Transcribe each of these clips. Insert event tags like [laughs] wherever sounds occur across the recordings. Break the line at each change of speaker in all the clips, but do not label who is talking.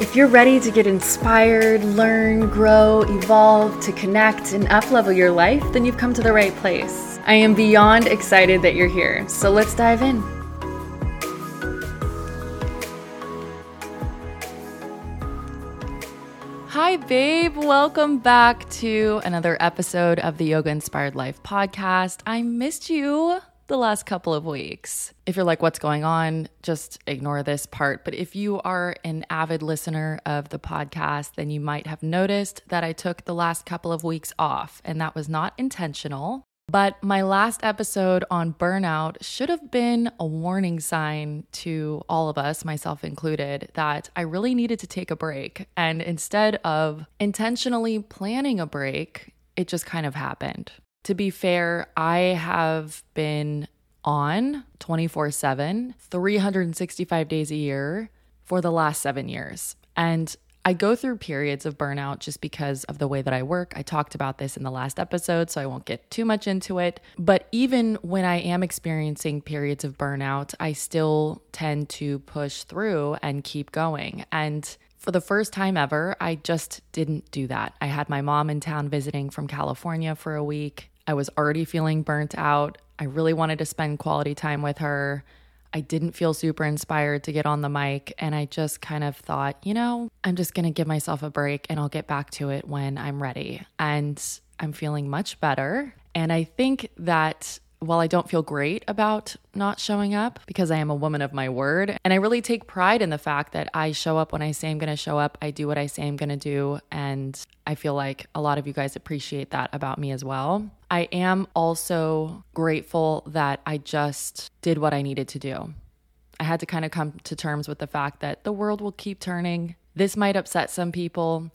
If you're ready to get inspired, learn, grow, evolve, to connect, and uplevel your life, then you've come to the right place. I am beyond excited that you're here, so let's dive in. Hi, babe. Welcome back to another episode of the Yoga Inspired Life podcast. I missed you the last couple of weeks. If you're like, what's going on, just ignore this part. But if you are an avid listener of the podcast, then you might have noticed that I took the last couple of weeks off, and that was not intentional. But my last episode on burnout should have been a warning sign to all of us, myself included, that I really needed to take a break. And instead of intentionally planning a break, it just kind of happened. To be fair, I have been on 24 7, 365 days a year for the last seven years. And I go through periods of burnout just because of the way that I work. I talked about this in the last episode, so I won't get too much into it. But even when I am experiencing periods of burnout, I still tend to push through and keep going. And for the first time ever, I just didn't do that. I had my mom in town visiting from California for a week. I was already feeling burnt out. I really wanted to spend quality time with her. I didn't feel super inspired to get on the mic. And I just kind of thought, you know, I'm just going to give myself a break and I'll get back to it when I'm ready. And I'm feeling much better. And I think that while I don't feel great about not showing up because I am a woman of my word, and I really take pride in the fact that I show up when I say I'm going to show up, I do what I say I'm going to do, and I feel like a lot of you guys appreciate that about me as well. I am also grateful that I just did what I needed to do. I had to kind of come to terms with the fact that the world will keep turning. This might upset some people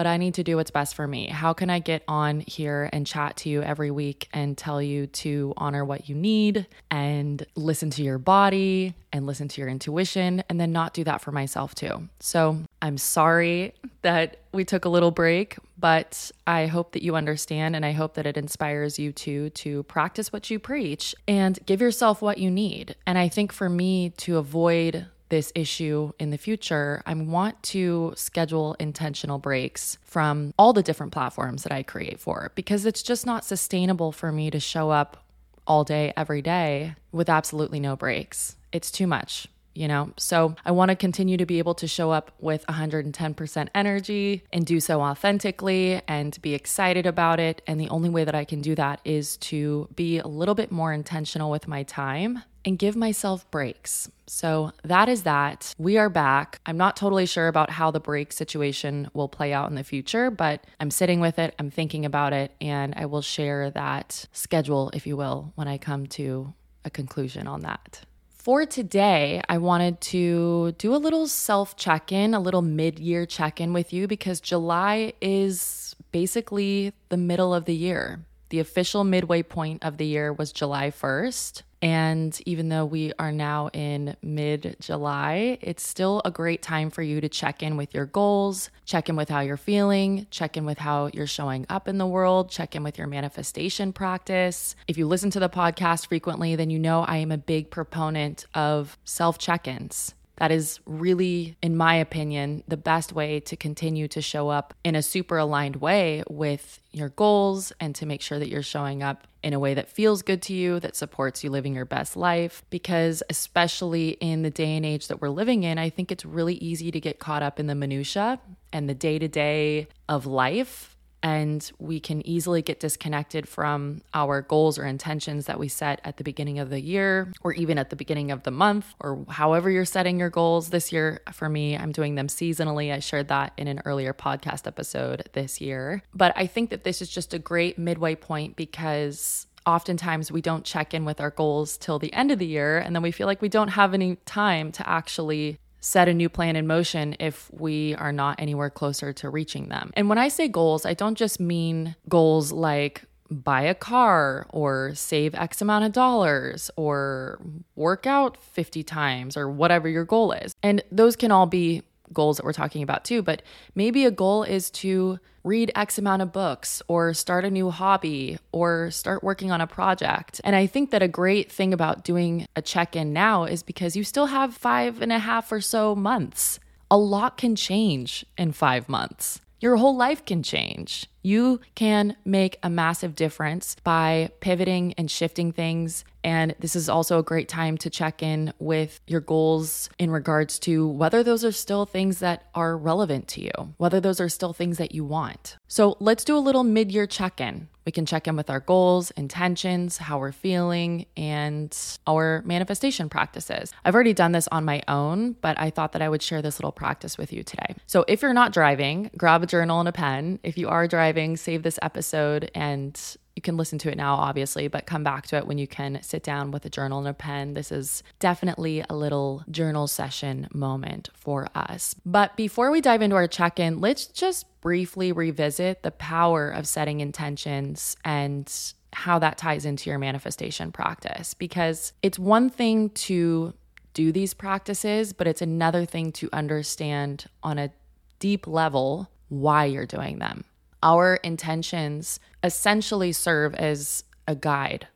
but I need to do what's best for me. How can I get on here and chat to you every week and tell you to honor what you need and listen to your body and listen to your intuition and then not do that for myself too? So I'm sorry that we took a little break, but I hope that you understand and I hope that it inspires you too to practice what you preach and give yourself what you need. And I think for me to avoid this issue in the future, I want to schedule intentional breaks from all the different platforms that I create for because it's just not sustainable for me to show up all day, every day with absolutely no breaks. It's too much you know? So I want to continue to be able to show up with 110% energy and do so authentically and be excited about it. And the only way that I can do that is to be a little bit more intentional with my time and give myself breaks. So that is that. We are back. I'm not totally sure about how the break situation will play out in the future, but I'm sitting with it, I'm thinking about it, and I will share that schedule, if you will, when I come to a conclusion on that. For today, I wanted to do a little self check in, a little mid year check in with you because July is basically the middle of the year. The official midway point of the year was July 1st. And even though we are now in mid July, it's still a great time for you to check in with your goals, check in with how you're feeling, check in with how you're showing up in the world, check in with your manifestation practice. If you listen to the podcast frequently, then you know I am a big proponent of self check ins. That is really, in my opinion, the best way to continue to show up in a super aligned way with your goals and to make sure that you're showing up in a way that feels good to you, that supports you living your best life. Because, especially in the day and age that we're living in, I think it's really easy to get caught up in the minutiae and the day to day of life and we can easily get disconnected from our goals or intentions that we set at the beginning of the year or even at the beginning of the month or however you're setting your goals. This year for me I'm doing them seasonally. I shared that in an earlier podcast episode this year. But I think that this is just a great midway point because oftentimes we don't check in with our goals till the end of the year and then we feel like we don't have any time to actually set a new plan in motion if we are not anywhere closer to reaching them. And when I say goals, I don't just mean goals like buy a car or save X amount of dollars or work out 50 times or whatever your goal is. And those can all be goals that we're talking about too, but maybe a goal is to read X amount of books or start a new hobby or start working on a project. And I think that a great thing about doing a check in now is because you still have five and a half or so months. A lot can change in five months. Your whole life can change. You can make a massive difference by pivoting and shifting things. And this is also a great time to check in with your goals in regards to whether those are still things that are relevant to you, whether those are still things that you want. So let's do a little mid year check in. We can check in with our goals, intentions, how we're feeling, and our manifestation practices. I've already done this on my own, but I thought that I would share this little practice with you today. So if you're not driving, grab a journal and a pen. If you are driving, save this episode and you can listen to it now, obviously, but come back to it when you can sit down with a journal and a pen. This is definitely a little journal session moment for us. But before we dive into our check in, let's just briefly revisit the power of setting intentions and how that ties into your manifestation practice because it's one thing to do these practices, but it's another thing to understand on a deep level why you're doing them our intentions essentially serve as a guide,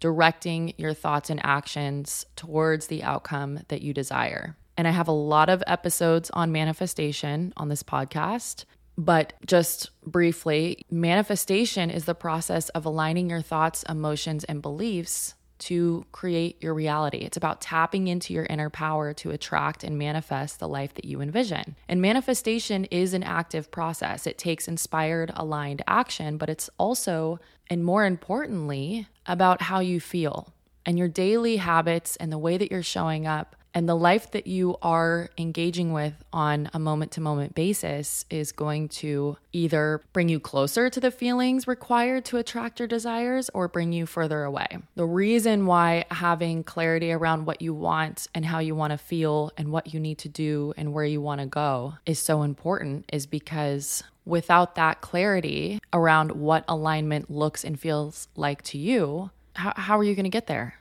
directing your thoughts and actions towards the outcome that you desire. And I have a lot of episodes on manifestation on this podcast. But just briefly, manifestation is the process of aligning your thoughts, emotions, and beliefs to create your reality. It's about tapping into your inner power to attract and manifest the life that you envision. And manifestation is an active process. It takes inspired, aligned action, but it's also, and more importantly, about how you feel and your daily habits and the way that you're showing up and the life that you are engaging with on a moment to moment basis is going to either bring you closer to the feelings required to attract your desires or bring you further away. The reason why having clarity around what you want and how you want to feel and what you need to do and where you want to go is so important is because without that clarity around what alignment looks and feels like to you, how, how are you going to get there?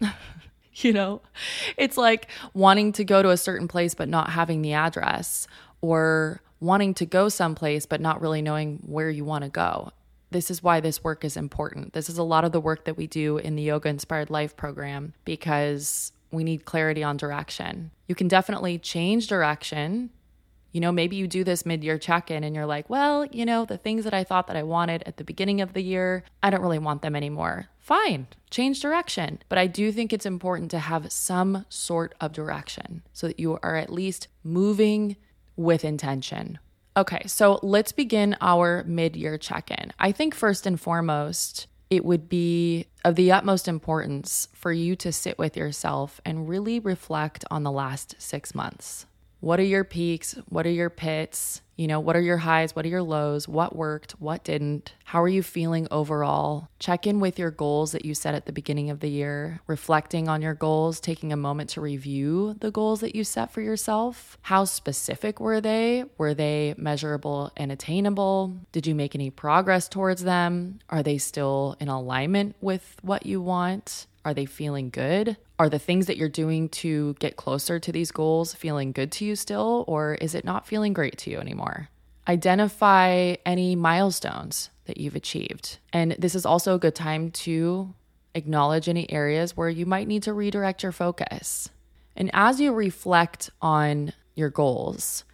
[laughs] [laughs] you know? It's like wanting to go to a certain place but not having the address or wanting to go someplace but not really knowing where you want to go. This is why this work is important. This is a lot of the work that we do in the Yoga Inspired Life program because we need clarity on direction. You can definitely change direction you know, maybe you do this mid year check in and you're like, well, you know, the things that I thought that I wanted at the beginning of the year, I don't really want them anymore. Fine, change direction. But I do think it's important to have some sort of direction so that you are at least moving with intention. Okay, so let's begin our mid year check in. I think first and foremost, it would be of the utmost importance for you to sit with yourself and really reflect on the last six months. What are your peaks? What are your pits? You know, what are your highs? What are your lows? What worked? What didn't? How are you feeling overall? Check in with your goals that you set at the beginning of the year, reflecting on your goals, taking a moment to review the goals that you set for yourself. How specific were they? Were they measurable and attainable? Did you make any progress towards them? Are they still in alignment with what you want? Are they feeling good? Are the things that you're doing to get closer to these goals feeling good to you still, or is it not feeling great to you anymore? Identify any milestones that you've achieved. And this is also a good time to acknowledge any areas where you might need to redirect your focus. And as you reflect on your goals,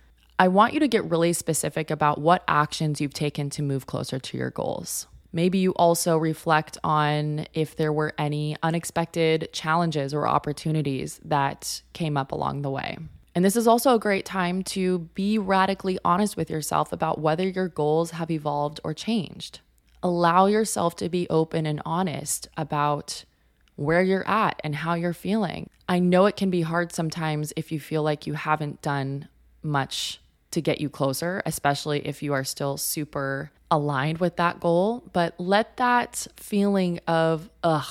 I want you to get really specific about what actions you've taken to move closer to your goals. Maybe you also reflect on if there were any unexpected challenges or opportunities that came up along the way. And this is also a great time to be radically honest with yourself about whether your goals have evolved or changed. Allow yourself to be open and honest about where you're at and how you're feeling. I know it can be hard sometimes if you feel like you haven't done much to get you closer, especially if you are still super aligned with that goal. But let that feeling of, ugh,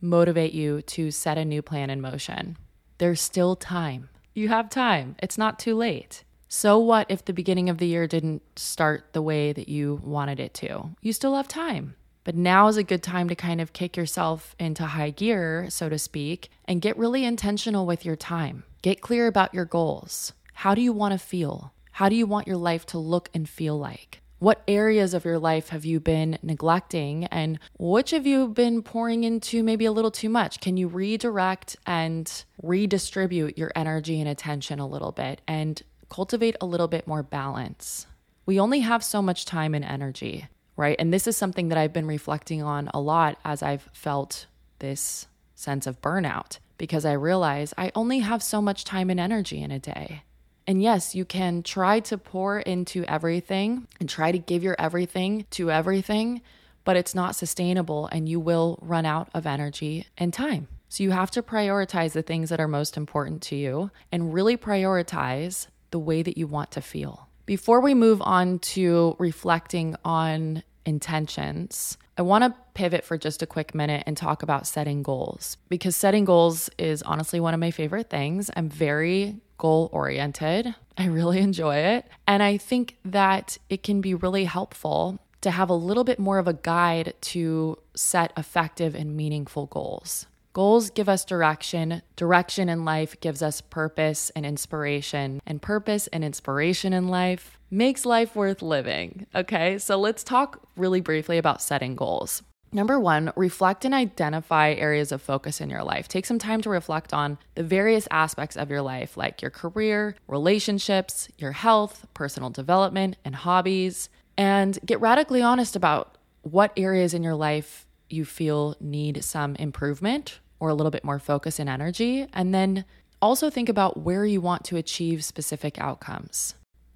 motivate you to set a new plan in motion. There's still time. You have time. It's not too late. So what if the beginning of the year didn't start the way that you wanted it to? You still have time. But now is a good time to kind of kick yourself into high gear, so to speak, and get really intentional with your time. Get clear about your goals. How do you want to feel? How do you want your life to look and feel like? What areas of your life have you been neglecting and which have you been pouring into maybe a little too much? Can you redirect and redistribute your energy and attention a little bit and cultivate a little bit more balance? We only have so much time and energy, right? And this is something that I've been reflecting on a lot as I've felt this sense of burnout because I realize I only have so much time and energy in a day. And yes, you can try to pour into everything and try to give your everything to everything, but it's not sustainable and you will run out of energy and time. So you have to prioritize the things that are most important to you and really prioritize the way that you want to feel. Before we move on to reflecting on intentions, I want to pivot for just a quick minute and talk about setting goals because setting goals is honestly one of my favorite things. I'm very goal oriented. I really enjoy it. And I think that it can be really helpful to have a little bit more of a guide to set effective and meaningful goals. Goals give us direction. Direction in life gives us purpose and inspiration. And purpose and inspiration in life makes life worth living. Okay, so let's talk really briefly about setting goals. Number one, reflect and identify areas of focus in your life. Take some time to reflect on the various aspects of your life, like your career, relationships, your health, personal development, and hobbies. And get radically honest about what areas in your life you feel need some improvement or a little bit more focus and energy. And then also think about where you want to achieve specific outcomes.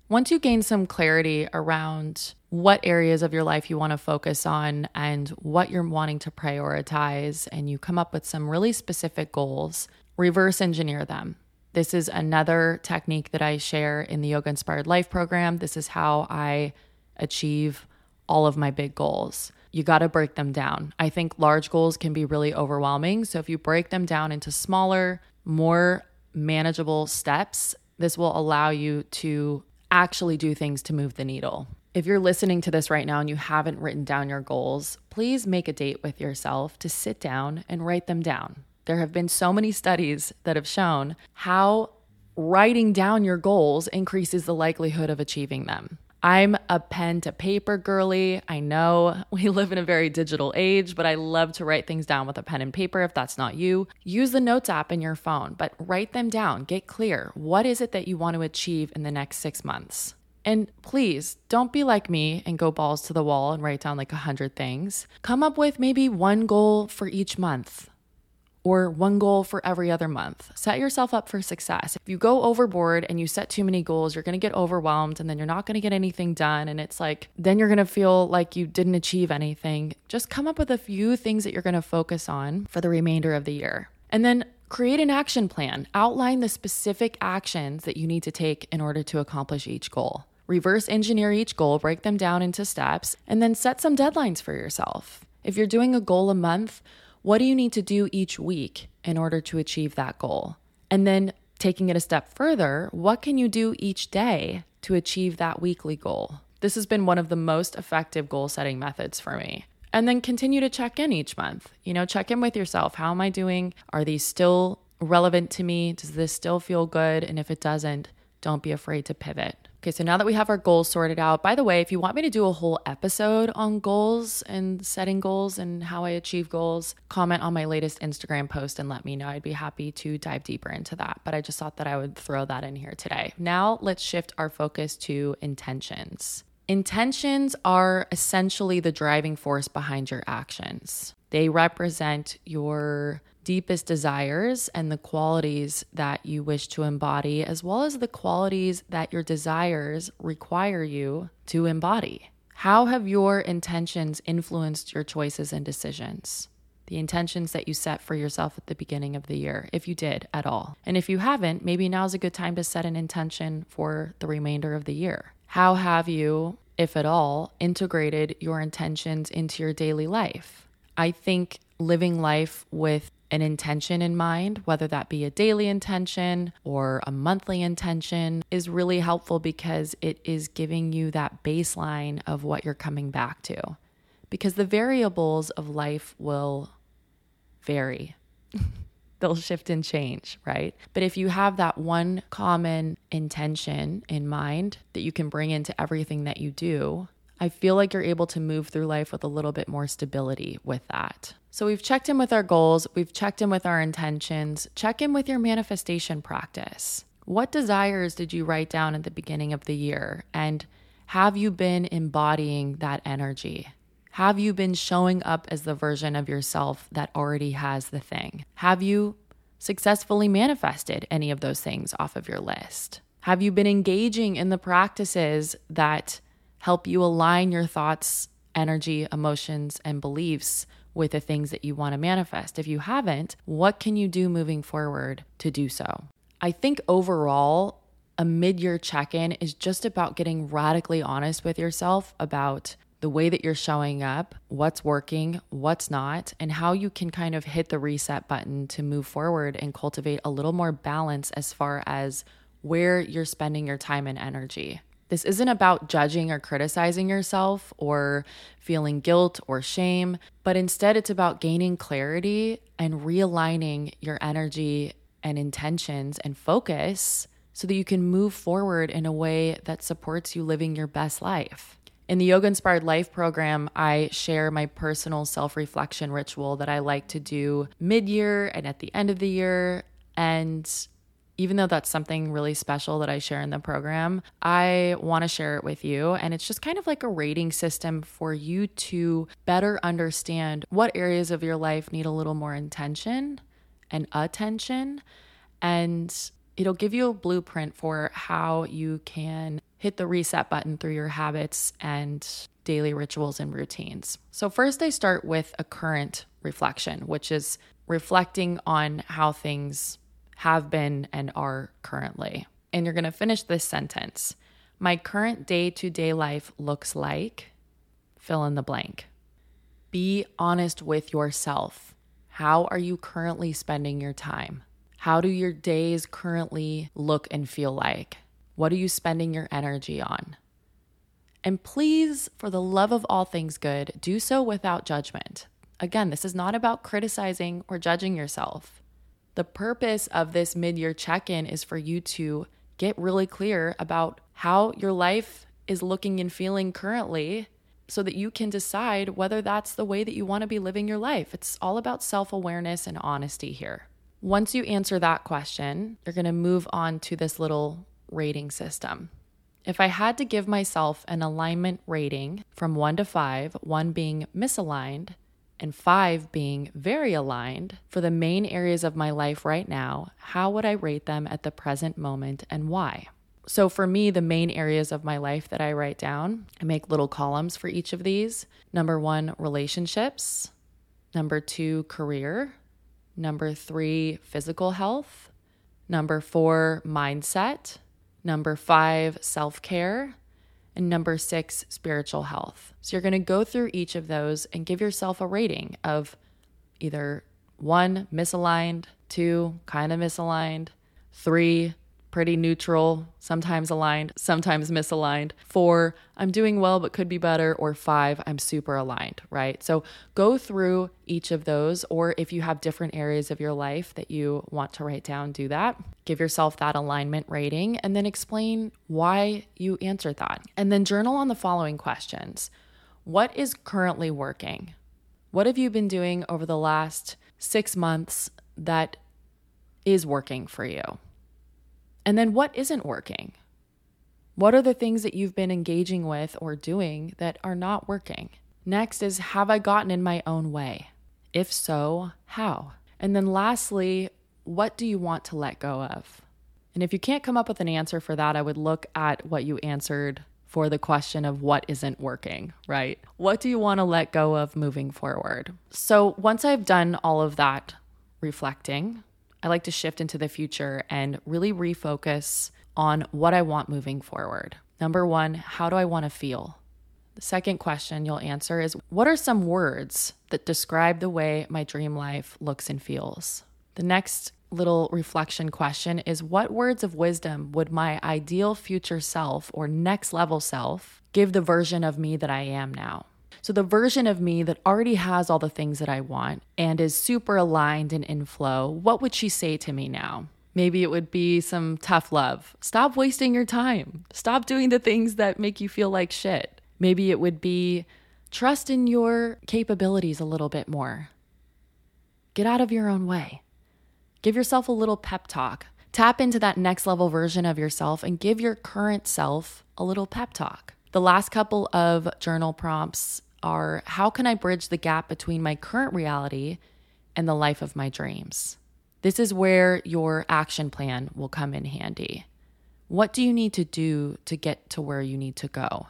Once you gain some clarity around what areas of your life you want to focus on and what you're wanting to prioritize, and you come up with some really specific goals, reverse engineer them. This is another technique that I share in the Yoga Inspired Life program. This is how I achieve all of my big goals. You got to break them down. I think large goals can be really overwhelming. So if you break them down into smaller, more manageable steps, this will allow you to actually do things to move the needle. If you're listening to this right now and you haven't written down your goals, please make a date with yourself to sit down and write them down. There have been so many studies that have shown how writing down your goals increases the likelihood of achieving them. I'm a pen to paper girly. I know [laughs] we live in a very digital age, but I love to write things down with a pen and paper. If that's not you, use the notes app in your phone, but write them down. Get clear. What is it that you want to achieve in the next six months? And please don't be like me and go balls to the wall and write down like a hundred things. Come up with maybe one goal for each month or one goal for every other month. Set yourself up for success. If you go overboard and you set too many goals, you're to get overwhelmed and then you're not to get anything done. And it's like, then you're to feel like you didn't achieve anything. Just come up with a few things that you're to focus on for the remainder of the year. And then create an action plan. Outline the specific actions that you need to take in order to accomplish each goal. Reverse engineer each goal, break them down into steps, and then set some deadlines for yourself. If you're doing a goal a month, what do you need to do each week in order to achieve that goal? And then taking it a step further, what can you do each day to achieve that weekly goal? This has been one of the most effective goal setting methods for me. And then continue to check in each month. You know, check in with yourself. How am I doing? Are these still relevant to me? Does this still feel good? And if it doesn't, don't be afraid to pivot. Okay, so now that we have our goals sorted out, by the way, if you want me to do a whole episode on goals and setting goals and how I achieve goals, comment on my latest Instagram post and let me know. I'd be happy to dive deeper into that. But I just thought that I would throw that in here today. Now let's shift our focus to intentions. Intentions are essentially the driving force behind your actions. They represent your deepest desires and the qualities that you wish to embody, as well as the qualities that your desires require you to embody. How have your intentions influenced your choices and decisions? The intentions that you set for yourself at the beginning of the year, if you did at all. And if you haven't, maybe now's a good time to set an intention for the remainder of the year. How have you, if at all, integrated your intentions into your daily life? I think living life with an intention in mind, whether that be a daily intention or a monthly intention, is really helpful because it is giving you that baseline of what you're coming back to. Because the variables of life will vary. [laughs] They'll shift and change, right? But if you have that one common intention in mind that you can bring into everything that you do, I feel like you're able to move through life with a little bit more stability with that. So we've checked in with our goals, we've checked in with our intentions. Check in with your manifestation practice. What desires did you write down at the beginning of the year? And have you been embodying that energy? Have you been showing up as the version of yourself that already has the thing? Have you successfully manifested any of those things off of your list? Have you been engaging in the practices that help you align your thoughts, energy, emotions, and beliefs with the things that you want to manifest. If you haven't, what can you do moving forward to do so? I think overall, a mid year check in is just about getting radically honest with yourself about the way that you're showing up, what's working, what's not, and how you can kind of hit the reset button to move forward and cultivate a little more balance as far as where you're spending your time and energy. This isn't about judging or criticizing yourself or feeling guilt or shame, but instead it's about gaining clarity and realigning your energy and intentions and focus so that you can move forward in a way that supports you living your best life. In the Yoga Inspired Life program, I share my personal self reflection ritual that I like to do mid year and at the end of the year. And even though that's something really special that I share in the program, I want to share it with you. And it's just kind of like a rating system for you to better understand what areas of your life need a little more intention and attention. And it'll give you a blueprint for how you can hit the reset button through your habits and daily rituals and routines. So, first, I start with a current reflection, which is reflecting on how things have been, and are currently. And you're going to finish this sentence. My current day to day life looks like fill in the blank. Be honest with yourself. How are you currently spending your time? How do your days currently look and feel like? What are you spending your energy on? And please, for the love of all things good, do so without judgment. Again, this is not about criticizing or judging yourself. The purpose of this mid year check in is for you to get really clear about how your life is looking and feeling currently so that you can decide whether that's the way that you want to be living your life. It's all about self awareness and honesty here. Once you answer that question, you're going to move on to this little rating system. If I had to give myself an alignment rating from one to five, one being misaligned and five being very aligned for the main areas of my life right now, how would I rate them at the present moment and why? So, for me, the main areas of my life that I write down, I make little columns for each of these. Number one, relationships. Number two, career. Number three, physical health. Number four, mindset. Number five, self care and number six, spiritual health. So you're going to go through each of those and give yourself a rating of either one, misaligned, two, kind of misaligned, three, pretty neutral, sometimes aligned, sometimes misaligned. Four, I'm doing well but could be better. Or five, I'm super aligned, right? So go through each of those. Or if you have different areas of your life that you want to write down, do that. Give yourself that alignment rating and then explain why you answered that. And then journal on the following questions What is currently working? What have you been doing over the last six months that is working for you? And then what isn't working? What are the things that you've been engaging with or doing that are not working? Next is Have I gotten in my own way? If so, how? And then lastly, what do you want to let go of? And if you can't come up with an answer for that, I would look at what you answered for the question of what isn't working, right? What do you want to let go of moving forward? So once I've done all of that reflecting, I like to shift into the future and really refocus on what I want moving forward. Number one, how do I want to feel? The second question you'll answer is What are some words that describe the way my dream life looks and feels? The next little reflection question is What words of wisdom would my ideal future self or next level self give the version of me that I am now? So, the version of me that already has all the things that I want and is super aligned and in flow, what would she say to me now? Maybe it would be some tough love. Stop wasting your time. Stop doing the things that make you feel like shit. Maybe it would be trust in your capabilities a little bit more. Get out of your own way. Give yourself a little pep talk. Tap into that next level version of yourself and give your current self a little pep talk. The last couple of journal prompts are How can I bridge the gap between my current reality and the life of my dreams? This is where your action plan will come in handy. What do you need to do to get to where you need to go?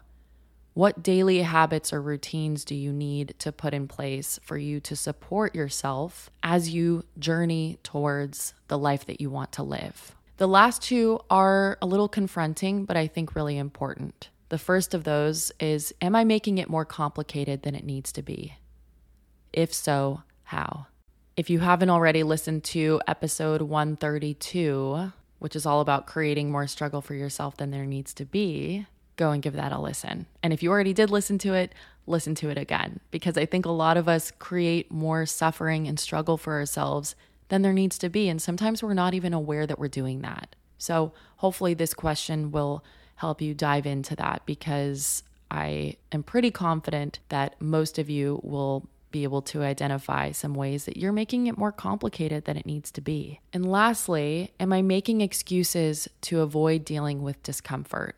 What daily habits or routines do you need to put in place for you to support yourself as you journey towards the life that you want to live? The last two are a little confronting, but I think really important. The first of those is Am I making it more complicated than it needs to be? If so, how? If you haven't already listened to episode 132, which is all about creating more struggle for yourself than there needs to be, go and give that a listen. And if you already did listen to it, listen to it again, because I think a lot of us create more suffering and struggle for ourselves than there needs to be. And sometimes we're not even aware that we're doing that. So hopefully, this question will help you dive into that because I am pretty confident that most of you will be able to identify some ways that you're making it more complicated than it needs to be. And lastly, am I making excuses to avoid dealing with discomfort?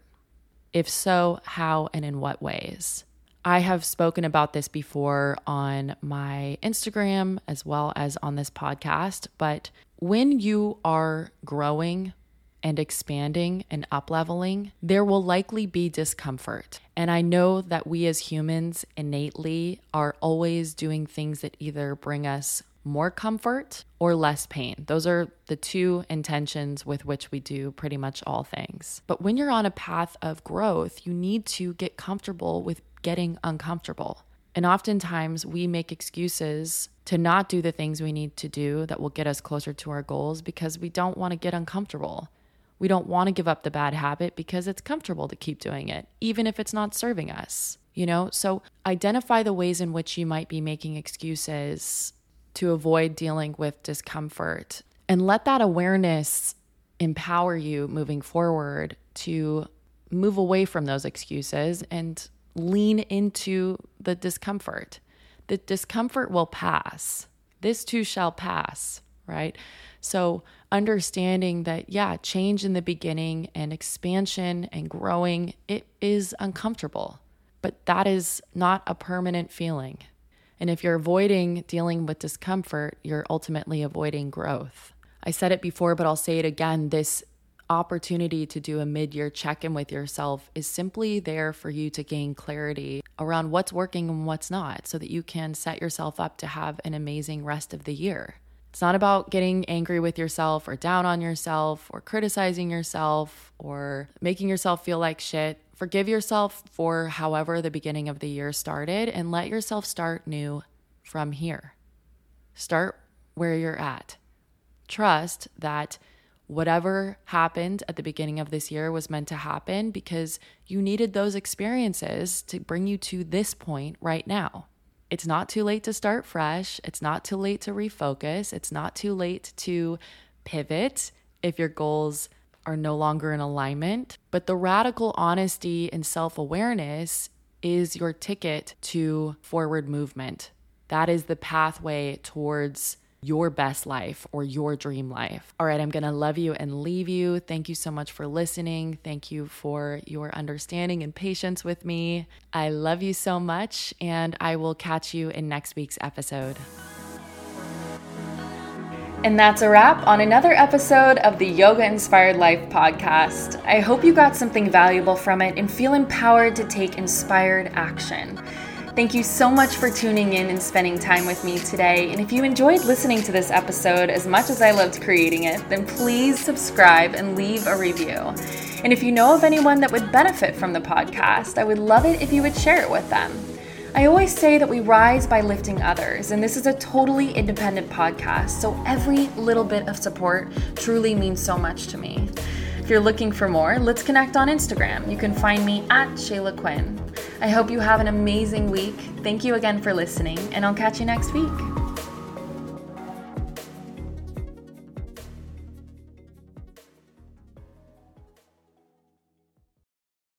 If so, how and in what ways? I have spoken about this before on my Instagram as well as on this podcast, but when you are growing and expanding and up leveling, there will likely be discomfort. And I know that we as humans innately are always doing things that either bring us more comfort or less pain. Those are the two intentions with which we do pretty much all things. But when you're on a path of growth, you need to get comfortable with getting uncomfortable. And oftentimes we make excuses to not do the things we need to do that will get us closer to our goals because we don't want to get uncomfortable. We don't want to give up the bad habit because it's comfortable to keep doing it, even if it's not serving us. You know, so identify the ways in which you might be making excuses to avoid dealing with discomfort and let that awareness empower you moving forward to move away from those excuses and lean into the discomfort. The discomfort will pass. This too shall pass, right? So, understanding that, yeah, change in the beginning and expansion and growing, it is uncomfortable, but that is not a permanent feeling. And if you're avoiding dealing with discomfort, you're ultimately avoiding growth. I said it before, but I'll say it again. This opportunity to do a mid year check in with yourself is simply there for you to gain clarity around what's working and what's not so that you can set yourself up to have an amazing rest of the year. It's not about getting angry with yourself or down on yourself or criticizing yourself or making yourself feel like shit. Forgive yourself for however the beginning of the year started and let yourself start new from here. Start where you're at. Trust that whatever happened at the beginning of this year was meant to happen because you needed those experiences to bring you to this point right now. It's not too late to start fresh. It's not too late to refocus. It's not too late to pivot if your goals are no longer in alignment. But the radical honesty and self awareness is your ticket to forward movement. That is the pathway towards your best life or your dream life. All right, I'm going to love you and leave you. Thank you so much for listening. Thank you for your understanding and patience with me. I love you so much, and I will catch you in next week's episode. And that's a wrap on another episode of the Yoga Inspired Life podcast. I hope you got something valuable from it and feel empowered to take inspired action. Thank you so much for tuning in and spending time with me today. And if you enjoyed listening to this episode as much as I loved creating it, then please subscribe and leave a review. And if you know of anyone that would benefit from the podcast, I would love it if you would share it with them. I always say that we rise by lifting others, and this is a totally independent podcast, so every little bit of support truly means so much to me. If you're looking for more, let's connect on Instagram. You can find me at Shayla Quinn. I hope you have an amazing week. Thank you again for listening, and I'll catch you next week.